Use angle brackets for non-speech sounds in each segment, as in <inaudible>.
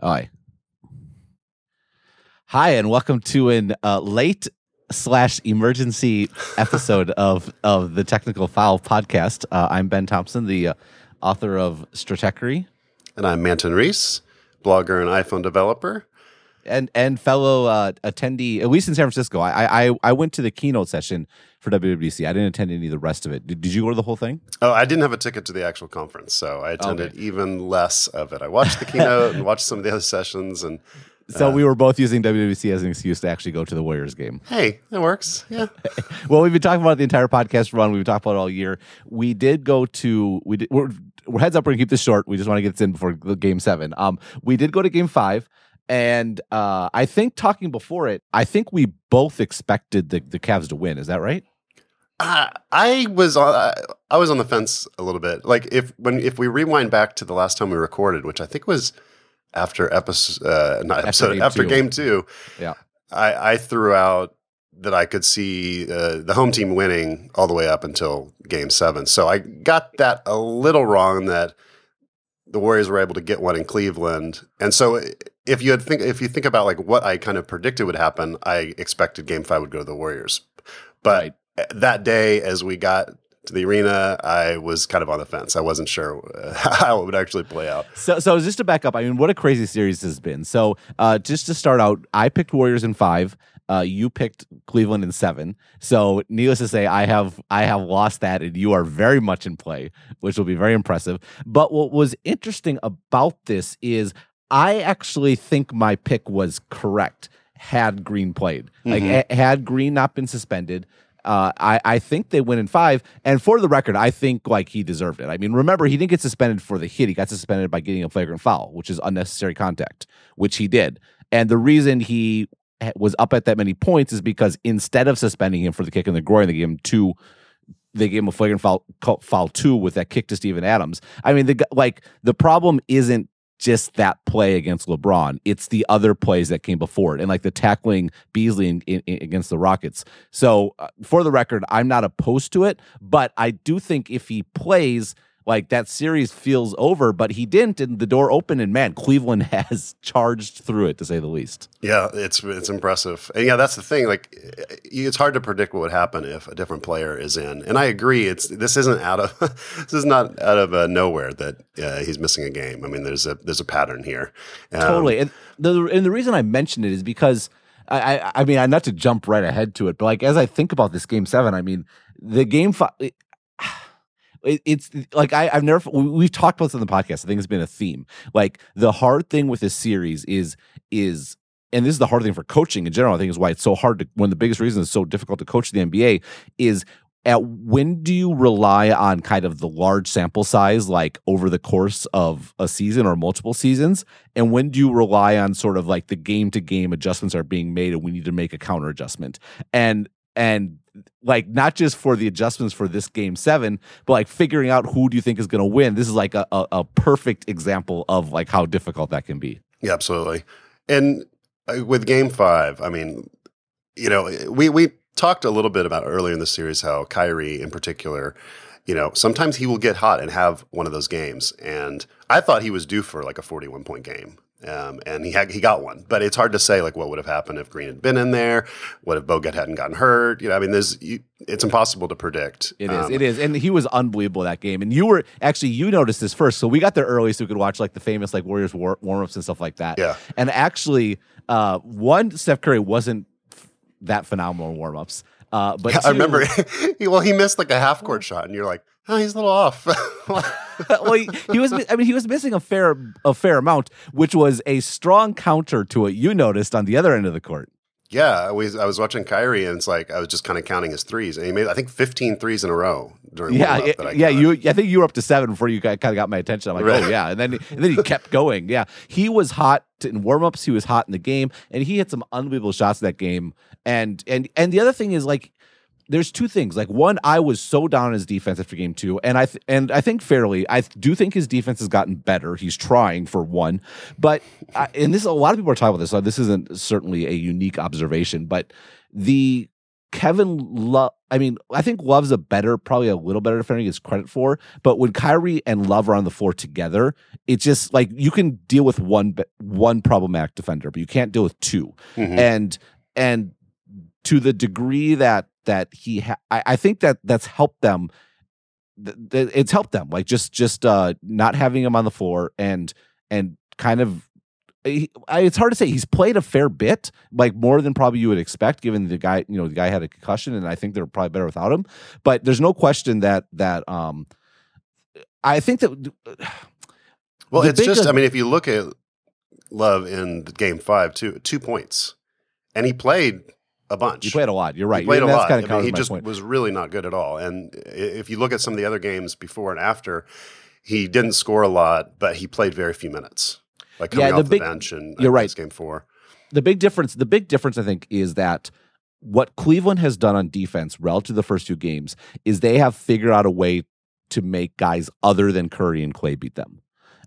Hi. Hi, and welcome to an uh, late slash emergency <laughs> episode of of the Technical Foul podcast. Uh, I'm Ben Thompson, the uh, author of Stratechery, And I'm Manton Reece, blogger and iPhone developer. and and fellow uh, attendee, at least in San Francisco. I, I I went to the keynote session for WWDC. I didn't attend any of the rest of it. Did, did you go to the whole thing? Oh, I didn't have a ticket to the actual conference, so I attended Okay. even less of it. I watched the keynote and <laughs> watched some of the other sessions, and So we were both using WWDC as an excuse to actually go to the Warriors game. hey, it works. Yeah. <laughs> well, we've been talking about the entire podcast run. We've talked about it all year. We did go to we did. We're, we're heads up. We're gonna keep this short. We just want to get this in before the game seven. Um, we did go to game five, and uh, I think talking before it, I think we both expected the the Cavs to win. Is that right? Uh, I was on, I- was on the fence a little bit. Like if when if we rewind back to the last time we recorded, which I think was after episode uh, not After episode game after two. game two, Yeah. I, I threw out that I could see uh, the home team winning all the way up until game seven. So I got that a little wrong that the Warriors were able to get one in Cleveland. And so if you had think if you think about like what I kind of predicted would happen, I expected game five would go to the Warriors. But Right. That day as we got to the arena, I was kind of on the fence. I wasn't sure uh, <laughs> how it would actually play out. So, so just to back up, I mean, what a crazy series this has been. So, uh, just to start out, I picked Warriors in five. Uh, you picked Cleveland in seven. So, needless to say, I have I have lost that, and you are very much in play, which will be very impressive. But what was interesting about this is I actually think my pick was correct. Had Green played, like Mhm. ha- had Green not been suspended, uh, I, I think they win in five. And for the record, I think like he deserved it. I mean, remember, he didn't get suspended for the hit. He got suspended by getting a flagrant foul, which is unnecessary contact, which he did. And the reason he was up at that many points is because instead of suspending him for the kick in the groin, they gave him two. They gave him a flagrant foul, foul two with that kick to Steven Adams. I mean, the like the problem isn't just that play against LeBron; it's the other plays that came before it, and like the tackling Beasley in, in, in- against the Rockets. So, uh, for the record, I'm not opposed to it, but I do think if he plays, like that series feels over. But he didn't, and the door opened, and man, Cleveland <laughs> has charged through it to say the least. Yeah, it's it's impressive. And yeah, that's the thing. Like, it's hard to predict what would happen if a different player is in. And I agree. It's this isn't out of <laughs> this is not out of uh, nowhere that uh, he's missing a game. I mean, there's a there's a pattern here. Um, totally. And the and the reason I mentioned it is because I I, I mean I not to jump right ahead to it, but like as I think about this game seven, I mean the game five. It, it- it's like I, I've never we- we've talked about this on the podcast. I think it's been a theme. Like the hard thing with this series is is and this is the hard thing for coaching in general. I think is why it's so hard to one of the biggest reasons it's so difficult to coach the NBA is at when do you rely on kind of the large sample size like over the course of a season or multiple seasons and when do you rely on sort of like the game to game adjustments are being made and we need to make a counter adjustment and and like not just for the adjustments for this game seven but like figuring out who do you think is going to win this is like a, a, a perfect example of like how difficult that can be Yeah, absolutely. And uh, with Game Five, I mean, you know, we we talked a little bit about earlier in the series how Kyrie, in particular, you know, sometimes he will get hot and have one of those games. And I thought he was due for like a forty-one point game. Um, and he had he got one, but it's hard to say like what would have happened if Green had been in there. What if Bogut hadn't gotten hurt? You know, I mean, there's you, it's impossible to predict. It is. Um, it is. And he was unbelievable that game. And you were actually you noticed this first. So we got there early so we could watch like the famous like Warriors war- warm-ups and stuff like that. Yeah. And actually, uh one Steph Curry wasn't f- that phenomenal in warm-ups. Uh but <laughs> I two- remember. <laughs> he, well, he missed like a half court shot, and you're like, oh, <laughs> he's a little off. <laughs> well, he, he was. I mean, he was missing a fair a fair amount, which was a strong counter to what you noticed on the other end of the court. Yeah, I was, I was watching Kyrie, and it's like I was just kind of counting his threes, and he made I think 15 threes in a row during Yeah, it- yeah. You, I think you were up to seven before you kind of got my attention. I'm like, Right. oh yeah, and then and then he kept going. Yeah, he was hot in warmups. He was hot in the game, and he hit some unbelievable shots in that game. And and and the other thing is like. There's two things. Like one, I was so down on his defense after game two, and I th- and I think fairly, I do think his defense has gotten better. He's trying for one, but I, and this a lot of people are talking about this. So this isn't certainly a unique observation, but the Kevin Love, I mean, I think Love's a better, probably a little better defender he gets credit for. But when Kyrie and Love are on the floor together, it's just like you can deal with one one problematic defender, but you can't deal with 2 Mhm. And and to the degree that that he, ha- I, I think that that's helped them. th- th- It's helped them, like just just uh not having him on the floor and and kind of he, I, it's hard to say. He's played a fair bit, like more than probably you would expect, given the guy. You know, the guy had a concussion, and I think they're probably better without him. But there's no question that that um, I think that <sighs> Well, it's just, big- I mean, if you look at Love in the game five, two, two points, and he played a bunch. he played a lot. You're right. He played And a that's lot. Kind I mean, he just point. was really not good at all. And if you look at some of the other games before and after, he didn't score a lot, but he played very few minutes. Like coming Yeah, the off the, bench and you're right. game four. the big difference the big difference i think is that what cleveland has done on defense relative to the first two games is they have figured out a way to make guys other than curry and klay beat them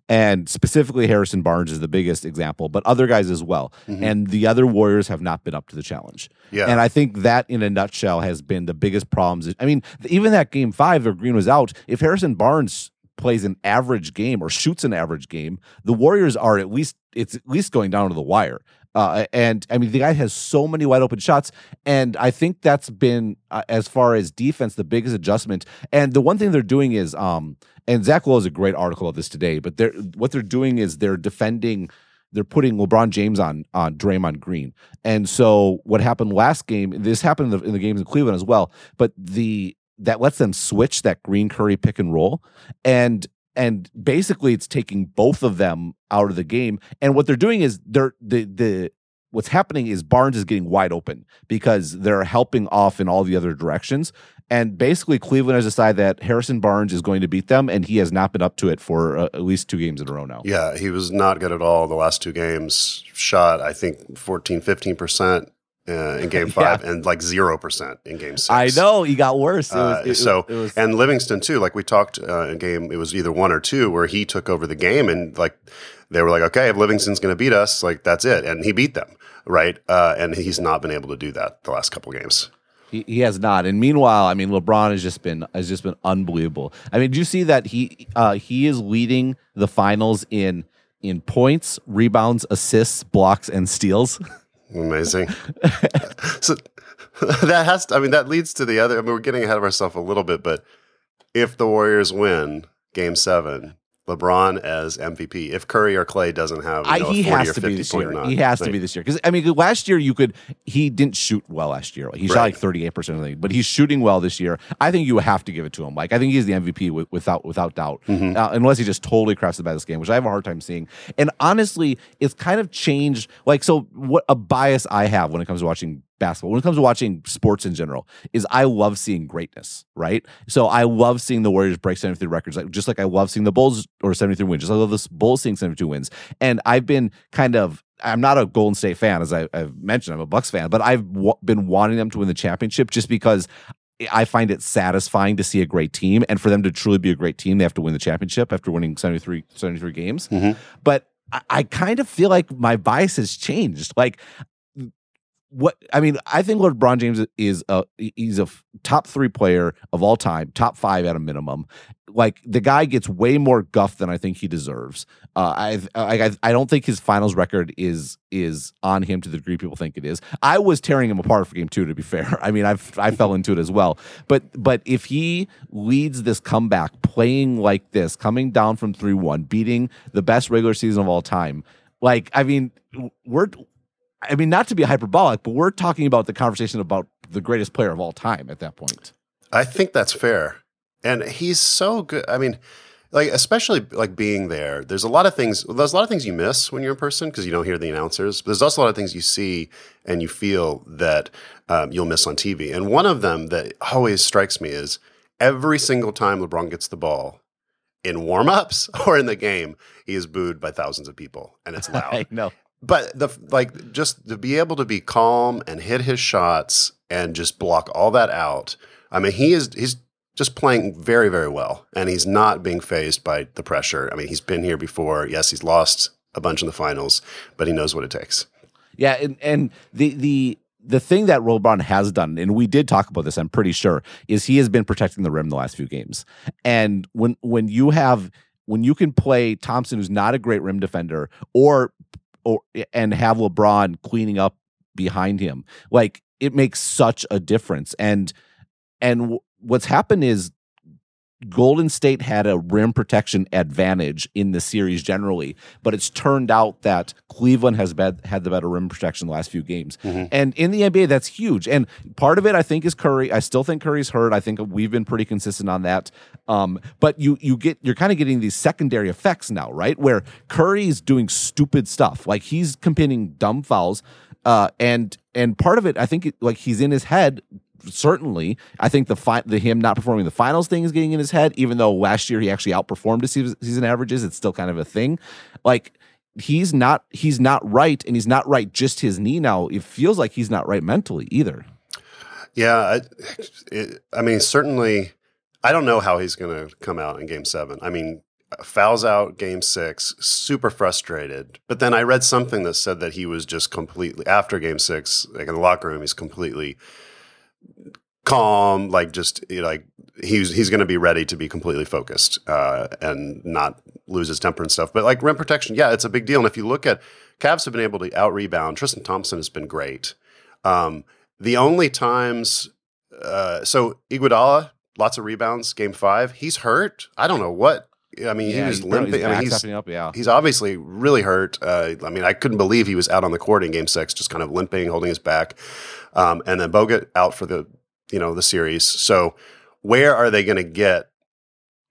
and specifically harrison barnes is the biggest example but other guys as well Mhm. and the other warriors have not been up to the challenge Yeah. and I think that, in a nutshell, has been the biggest problems. I mean, even that game five where Green was out, if Harrison Barnes plays an average game or shoots an average game, the Warriors are at least it's at least going down to the wire. Uh, and I mean, the guy has so many wide open shots, and I think that's been uh, as far as defense the biggest adjustment. And the one thing they're doing is, um, and Zach Lowe has a great article of this today. But they're what they're doing is they're defending they're putting LeBron James on on Draymond Green. And so what happened last game, this happened in the, in the games in Cleveland as well, but the that lets them switch that Green Curry pick and roll and and basically it's taking both of them out of the game. And what they're doing is they're the the what's happening is Barnes is getting wide open because they're helping off in all the other directions. And basically, Cleveland has decided that Harrison Barnes is going to beat them, and he has not been up to it for uh, at least two games in a row now. Yeah, he was not good at all the last two games. Shot, I think, 14, 15% uh, in <laughs> game five and like 0% in game six. I know he got worse. It was, Uh, it- so, it was, and Livingston too, like we talked uh, in game, it was either one or two where he took over the game and like they were like, okay, if Livingston's going to beat us, like that's it. And he beat them, right? Uh, and he's not been able to do that the last couple games. he, he has not. And meanwhile, I mean, LeBron has just been has just been unbelievable. I mean, do you see that he uh, he is leading the finals in in points, rebounds, assists, blocks, and steals? <laughs> Amazing. <laughs> so <laughs> that has to, I mean, that leads to the other, I mean, we're getting ahead of ourselves a little bit, but if the Warriors win game seven, LeBron as MVP, if Curry or Klay doesn't have, you I, know, a he 40 has or to be 50 this year. He has to be this year because I mean, last year you could he didn't shoot well last year. He shot Right. like thirty eight percent of the thing, but he's shooting well this year. I think you have to give it to him. Like I think he's the MVP wi- without without doubt, Mm-hmm. uh, unless he just totally crashed the this game, which I have a hard time seeing. And honestly, it's kind of changed. Like so, what a bias I have when it comes to watching basketball, when it comes to watching sports in general, is I love seeing greatness, right? So I love seeing the Warriors break 73 records, like just like I love seeing the Bulls or 73 wins. Just like I love the Bulls seeing 72 wins. And I've been kind of I'm not a Golden State fan, as I, have mentioned. I'm a Bucks fan, but I've w- been wanting them to win the championship just because I find it satisfying to see a great team, and for them to truly be a great team, they have to win the championship after winning 73, 73 games. Mhm. But I, I kind of feel like my bias has changed. Like what I mean, I think LeBron James is a he's a top three player of all time, top five at a minimum. Like the guy gets way more guff than I think he deserves. Uh, I, I I don't think his finals record is is on him to the degree people think it is. I was tearing him apart for game two. To be fair, <laughs> I mean I I fell into it as well. But but if he leads this comeback, playing like this, coming down from three one, beating the best regular season of all time, like I mean we're I mean, not to be hyperbolic, but we're talking about the conversation about the greatest player of all time at that point. I think that's fair. And he's so good. I mean, like especially like being there. There's a lot of things. There's a lot of things you miss when you're in person because you don't hear the announcers. But there's also a lot of things you see and you feel that um, you'll miss on TV. And one of them that always strikes me is every single time LeBron gets the ball in warmups <laughs> or in the game, he is booed by thousands of people, and it's <laughs> loud I know. But the like just to be able to be calm and hit his shots and just block all that out i mean he is he's just playing very very well. And he's not being fazed by the pressure. I mean he's been here before. Yes he's lost a bunch in the finals but he knows what it takes. Yeah, and, and the the the thing that LeBron has done, and we did talk about this, I'm pretty sure, is he has been protecting the rim the last few games. And when when you have when you can play Thompson, who's not a great rim defender, or or and have LeBron cleaning up behind him, like it makes such a difference. And and what's happened is Golden State had a rim protection advantage in the series generally, but it's turned out that Cleveland has been, had the better rim protection the last few games. Mm-hmm. And in the NBA, that's huge. And part of it, I think, is Curry. I still think Curry's hurt. I think we've been pretty consistent on that. Um, but you you get you're kind of getting these secondary effects now, right? Where Curry's doing stupid stuff, like he's committing dumb fouls. Uh, and and part of it, I think, like he's in his head certainly. I think the fi- the him not performing the finals thing is getting in his head, even though last year he actually outperformed his season averages. It's still kind of a thing. Like he's not he's not right, and he's not right just his knee now. It feels like he's not right mentally either. Yeah, I, it, I mean, certainly, I don't know how he's going to come out in Game Seven. I mean, fouls out game six, super frustrated. But then I read something that said that he was just completely after game six, like in the locker room, he's completely calm, like just you know, like he's he's going to be ready to be completely focused uh, and not lose his temper and stuff. But like rim protection, yeah, it's a big deal. And if you look at Cavs have been able to out rebound. Tristan Thompson has been great. Um, the only times, uh, so Iguodala, lots of rebounds. Game five, he's hurt. I don't know what. I mean, yeah, he was limping. I mean, he's, up, yeah. he's obviously really hurt. Uh, I mean, I couldn't believe he was out on the court in Game Six, just kind of limping, holding his back. Um, and then Bogut out for the you know the series. So where are they going to get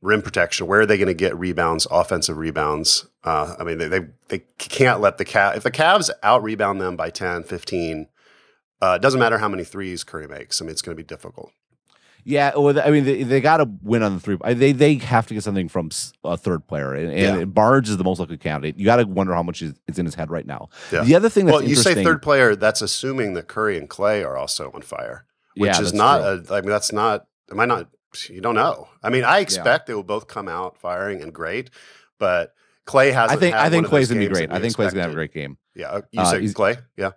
rim protection? Where are they going to get rebounds, offensive rebounds? Uh, I mean, they, they, they can't let the Cavs if the Cavs out rebound them by 10, 15, uh, it doesn't matter how many threes Curry makes. I mean, it's going to be difficult. Yeah, well, I mean, they, they got to win on the three. They they have to get something from a third player, and, and yeah. Barnes is the most likely candidate. You got to wonder how much is, is, in his head right now. Yeah. The other thing that's well, you say third player, that's assuming that Curry and Klay are also on fire which yeah, is not. A, I mean, that's not. Am I not? You don't know. I mean, I expect they will both come out firing and great, but Clay has. I think. I think Klay's gonna be great. I think Klay's gonna have a great game. Yeah, uh, you uh, say Klay. Yeah,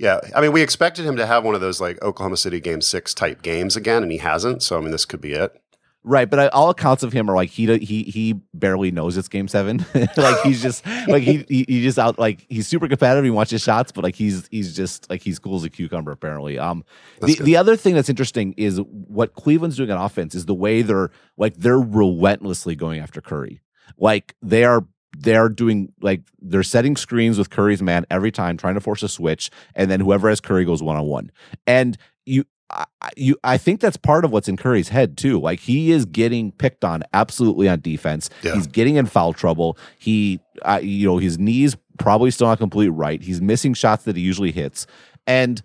yeah. I mean, we expected him to have one of those like Oklahoma City Game Six type games again, and he hasn't. So I mean, this could be it. Right, but I, all accounts of him are like he he he barely knows it's game seven. <laughs> like he's just like he, he, he just out like he's super competitive. He watches shots, but like he's he's just like he's cool as a cucumber. Apparently, um, the the other thing that's interesting is what Cleveland's doing on offense is the way they're like they're relentlessly going after Curry. Like they are they're doing like they're setting screens with Curry's man every time, trying to force a switch, and then whoever has Curry goes one on one. And you I, you, I think that's part of what's in Curry's head too. Like he is getting picked on absolutely on defense. Yeah. He's getting in foul trouble. He, uh, you know, his knees probably still not completely right. He's missing shots that he usually hits, and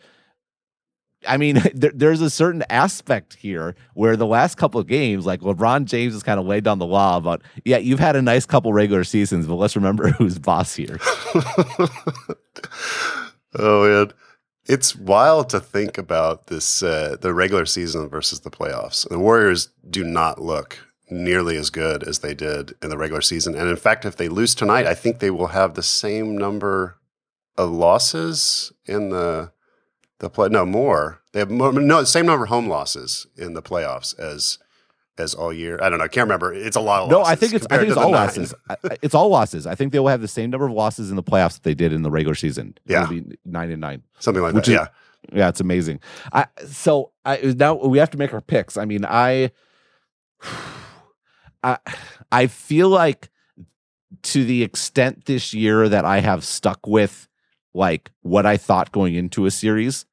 I mean, <laughs> there, there's a certain aspect here where the last couple of games, like LeBron James has kind of laid down the law about, yeah, you've had a nice couple regular seasons, but let's remember <laughs> who's boss here. <laughs> oh man. It's wild to think about this uh, the regular season versus the playoffs. The Warriors do not look nearly as good as they did in the regular season. And in fact, if they lose tonight, I think they will have the same number of losses in the the play. No more. They have more, no same number of home losses in the playoffs as as all year. I don't know. I can't remember. It's a lot of no, I think it's I think it's all nine. losses. it's all losses. I think they will have the same number of losses in the playoffs that they did in the regular season. Yeah, It'll be nine and nine, something like that. Is, yeah, yeah, it's amazing. I so I now we have to make our picks. I mean, I, <sighs> I, I feel like to the extent this year that I have stuck with like what I thought going into a series.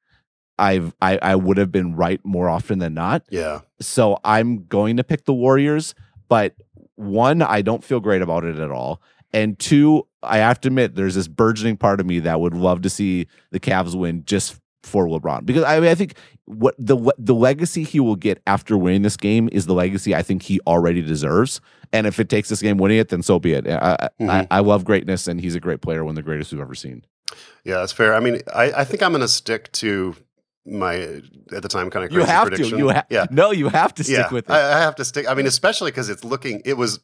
I've I, I would have been right more often than not. Yeah. So I'm going to pick the Warriors, but one, I don't feel great about it at all. And two, I have to admit, there's this burgeoning part of me that would love to see the Cavs win just for LeBron because I mean I think what the the legacy he will get after winning this game is the legacy I think he already deserves. And if it takes this game winning it, then so be it. I, mm-hmm. I, I love greatness, and he's a great player, one of the greatest we've ever seen. Yeah, that's fair. I mean, I, I think I'm going to stick to my at the time kind of you have prediction. to you ha- yeah no you have to stick yeah, with it I, I have to stick i mean especially because it's looking it was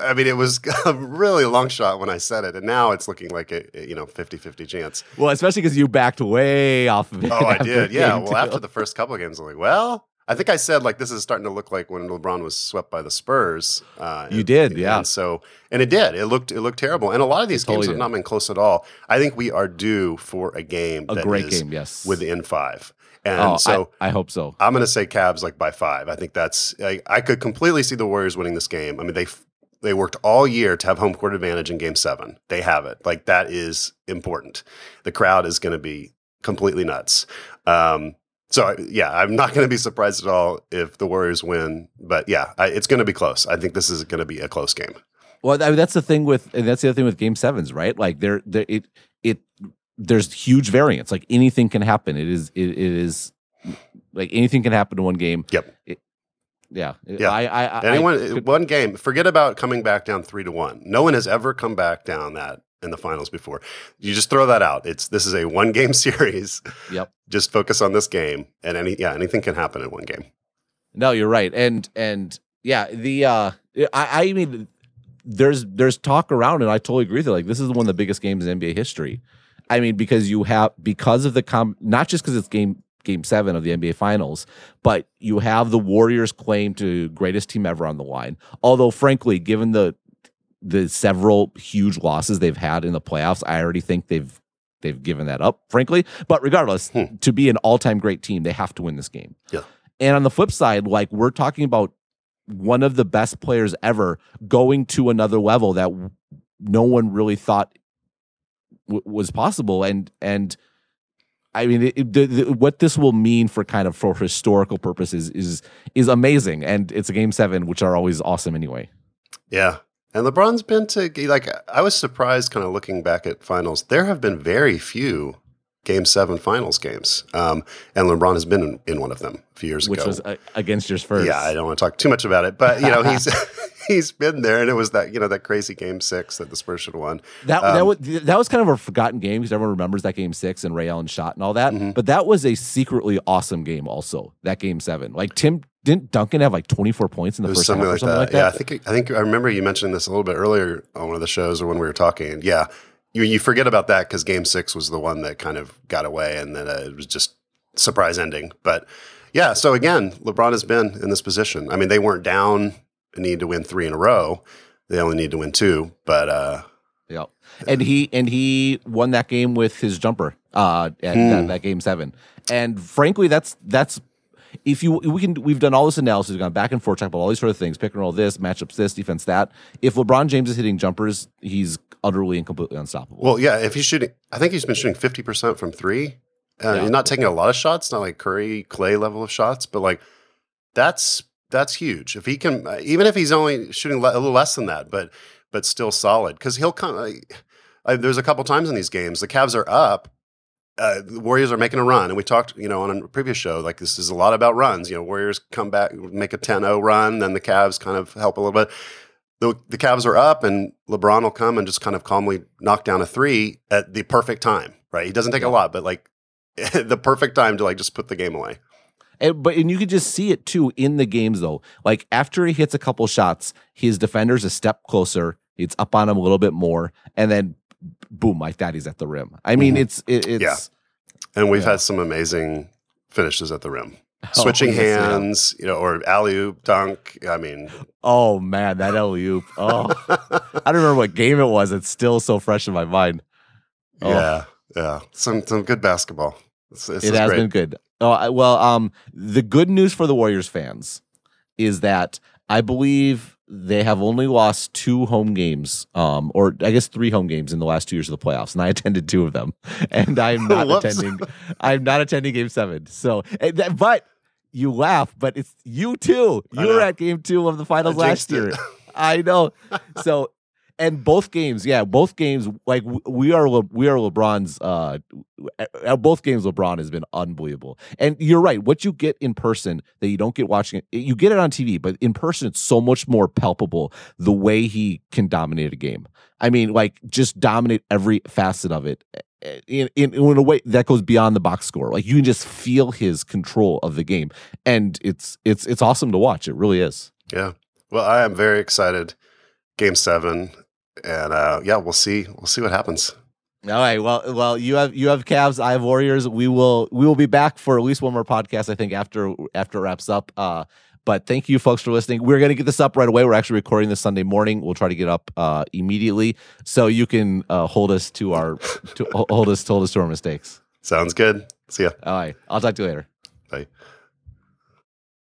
I mean, it was <laughs> a really long shot when I said it, and now it's looking like a you know 50-50 chance. Well, especially because you backed way off of it. Oh, I did. Yeah. Well, two. after the first couple of games, I'm like, well, I think I said like this is starting to look like when LeBron was swept by the Spurs. Uh, You and- did, yeah. And so, and it did. It looked it looked terrible, and a lot of these totally games have did. not been close at all. I think we are due for a game. a that great is game, yes. within five, and oh, so. I, I hope so. I'm going to say Cavs like by five. I think that's I, I could completely see the Warriors winning this game. I mean they they worked all year to have home court advantage in Game Seven. They have it. Like that is important. The crowd is going to be completely nuts. Um, so yeah, I'm not going to be surprised at all if the Warriors win. But yeah, I, it's going to be close. I think this is going to be a close game. Well, I mean, that's the thing with, and that's the other thing with Game Sevens, right? Like there, there, it, it, there's huge variance. Like anything can happen. It is, it, it is, like anything can happen in one game. Yep. It- yeah. Yeah. I, I, I Anyone could- one game. Forget about coming back down three to one. No one has ever come back down that in the finals before. You just throw that out. It's this is a one game <laughs> series. Yep. Just focus on this game, and any yeah anything can happen in one game. No, you're right. And and yeah, the uh I, I mean there's there's talk around and I totally agree with it. Like this is one of the biggest games in NBA history. I mean, because you have because of the com not just because it's game game seven of the NBA finals, but you have the Warriors claim to greatest team ever on the line. Although frankly, given the the several huge losses they've had in the playoffs, I already think they've they've given that up, frankly. But regardless, Hmm. to be an all-time great team, they have to win this game. Yeah. And on the flip side, like we're talking about one of the best players ever going to another level that no one really thought w- was possible and and I mean, it, the, the, what this will mean for kind of for historical purposes is is amazing, and it's a game seven, which are always awesome anyway. Yeah. And LeBron's been to like I was surprised kind of looking back at finals. There have been very few game seven finals games. Um, and LeBron has been in, in one of them a few years which ago. was uh, against yours first. Yeah, I don't want to talk too much about it, but you know, he's <laughs> <laughs> he's been there and it was that, you know, that crazy game six that the Spurs should have won. That that Um, was that was kind of a forgotten game because everyone remembers that game six and Ray Allen shot and all that. Mhm. But that was a secretly awesome game. Also, that game seven. Like Tim didn't Duncan have like twenty four points in the first half something or like something that. like that. Yeah, I think I think I remember you mentioning this a little bit earlier on one of the shows or when we were talking. Yeah, you you forget about that because Game Six was the one that kind of got away, and then uh, it was just surprise ending. But yeah, so again, LeBron has been in this position. I mean, they weren't down and needed to win three in a row. They only need to win two, but uh, Yeah, and he and he won that game with his jumper uh, at Hmm. that, that game seven. And frankly, that's that's if you we can we've done all this analysis, we've gone back and forth, about all these sort of things, pick and roll this, matchups this, defense that. If LeBron James is hitting jumpers, he's utterly and completely unstoppable. well, yeah, if he's shooting, I think he's been shooting fifty percent from three. Uh, Yeah. He's not taking a lot of shots, not like Curry, Klay level of shots, but like that's that's huge. If he can, uh, even if he's only shooting le- a little less than that, but but still solid, because he'll come. Like, I, there's a couple times in these games the Cavs are up. Uh, the Warriors are making a run, and we talked, you know, on a previous show, like this is a lot about runs. You know, Warriors come back, make a 10-0 run, then the Cavs kind of help a little bit. The, the Cavs are up, and LeBron will come and just kind of calmly knock down a three at the perfect time, right? He doesn't take a lot, but like <laughs> the perfect time to like just put the game away. And, but and you could just see it too in the games though. Like after he hits a couple shots, his defender's a step closer. It's up on him a little bit more, and then boom, like that, he's at the rim. I mean, Mhm. it's it, it's Yeah. And we've Yeah. had some amazing finishes at the rim. <laughs> Oh, Switching yeah. hands, you know, or alley oop dunk. I mean, Oh man, that alley oop. <laughs> Oh, I don't remember what game it was. It's still so fresh in my mind. Oh. yeah, yeah. Some some good basketball. This, this it has great. been good. Oh I- well, um, the good news for the Warriors fans is that I believe they have only lost two home games, um, or I guess three home games in the last two years of the playoffs, and I <laughs> attended two of them, and I'm <laughs> not attending. I'm not attending Game Seven. So, that- but you laugh, but it's you too. You were at Game Two of the finals last year. <laughs> I know. So, and both games, yeah, both games. Like we are, Le- we are LeBron's. Uh, at both games, LeBron has been unbelievable. And you're right. What you get in person that you don't get watching it, you get it on TV, but in person, it's so much more palpable the way he can dominate a game. I mean, like just dominate every facet of it. eh, In, in in a way that goes beyond the box score, like you can just feel his control of the game, and it's it's it's awesome to watch. It really is. Yeah. Well, I am very excited game seven, and uh, yeah, we'll see. We'll see what happens. All right. Well, well, you have you have Cavs. I have Warriors. We will we will be back for at least one more podcast. I think after after it wraps up. Uh, but thank you, folks, for listening. We're going to get this up right away. We're actually recording this Sunday morning. We'll try to get up uh, immediately, so you can uh, hold us to our to <laughs> hold us hold us to our mistakes. Sounds good. See ya. All right. I'll talk to you later. Bye.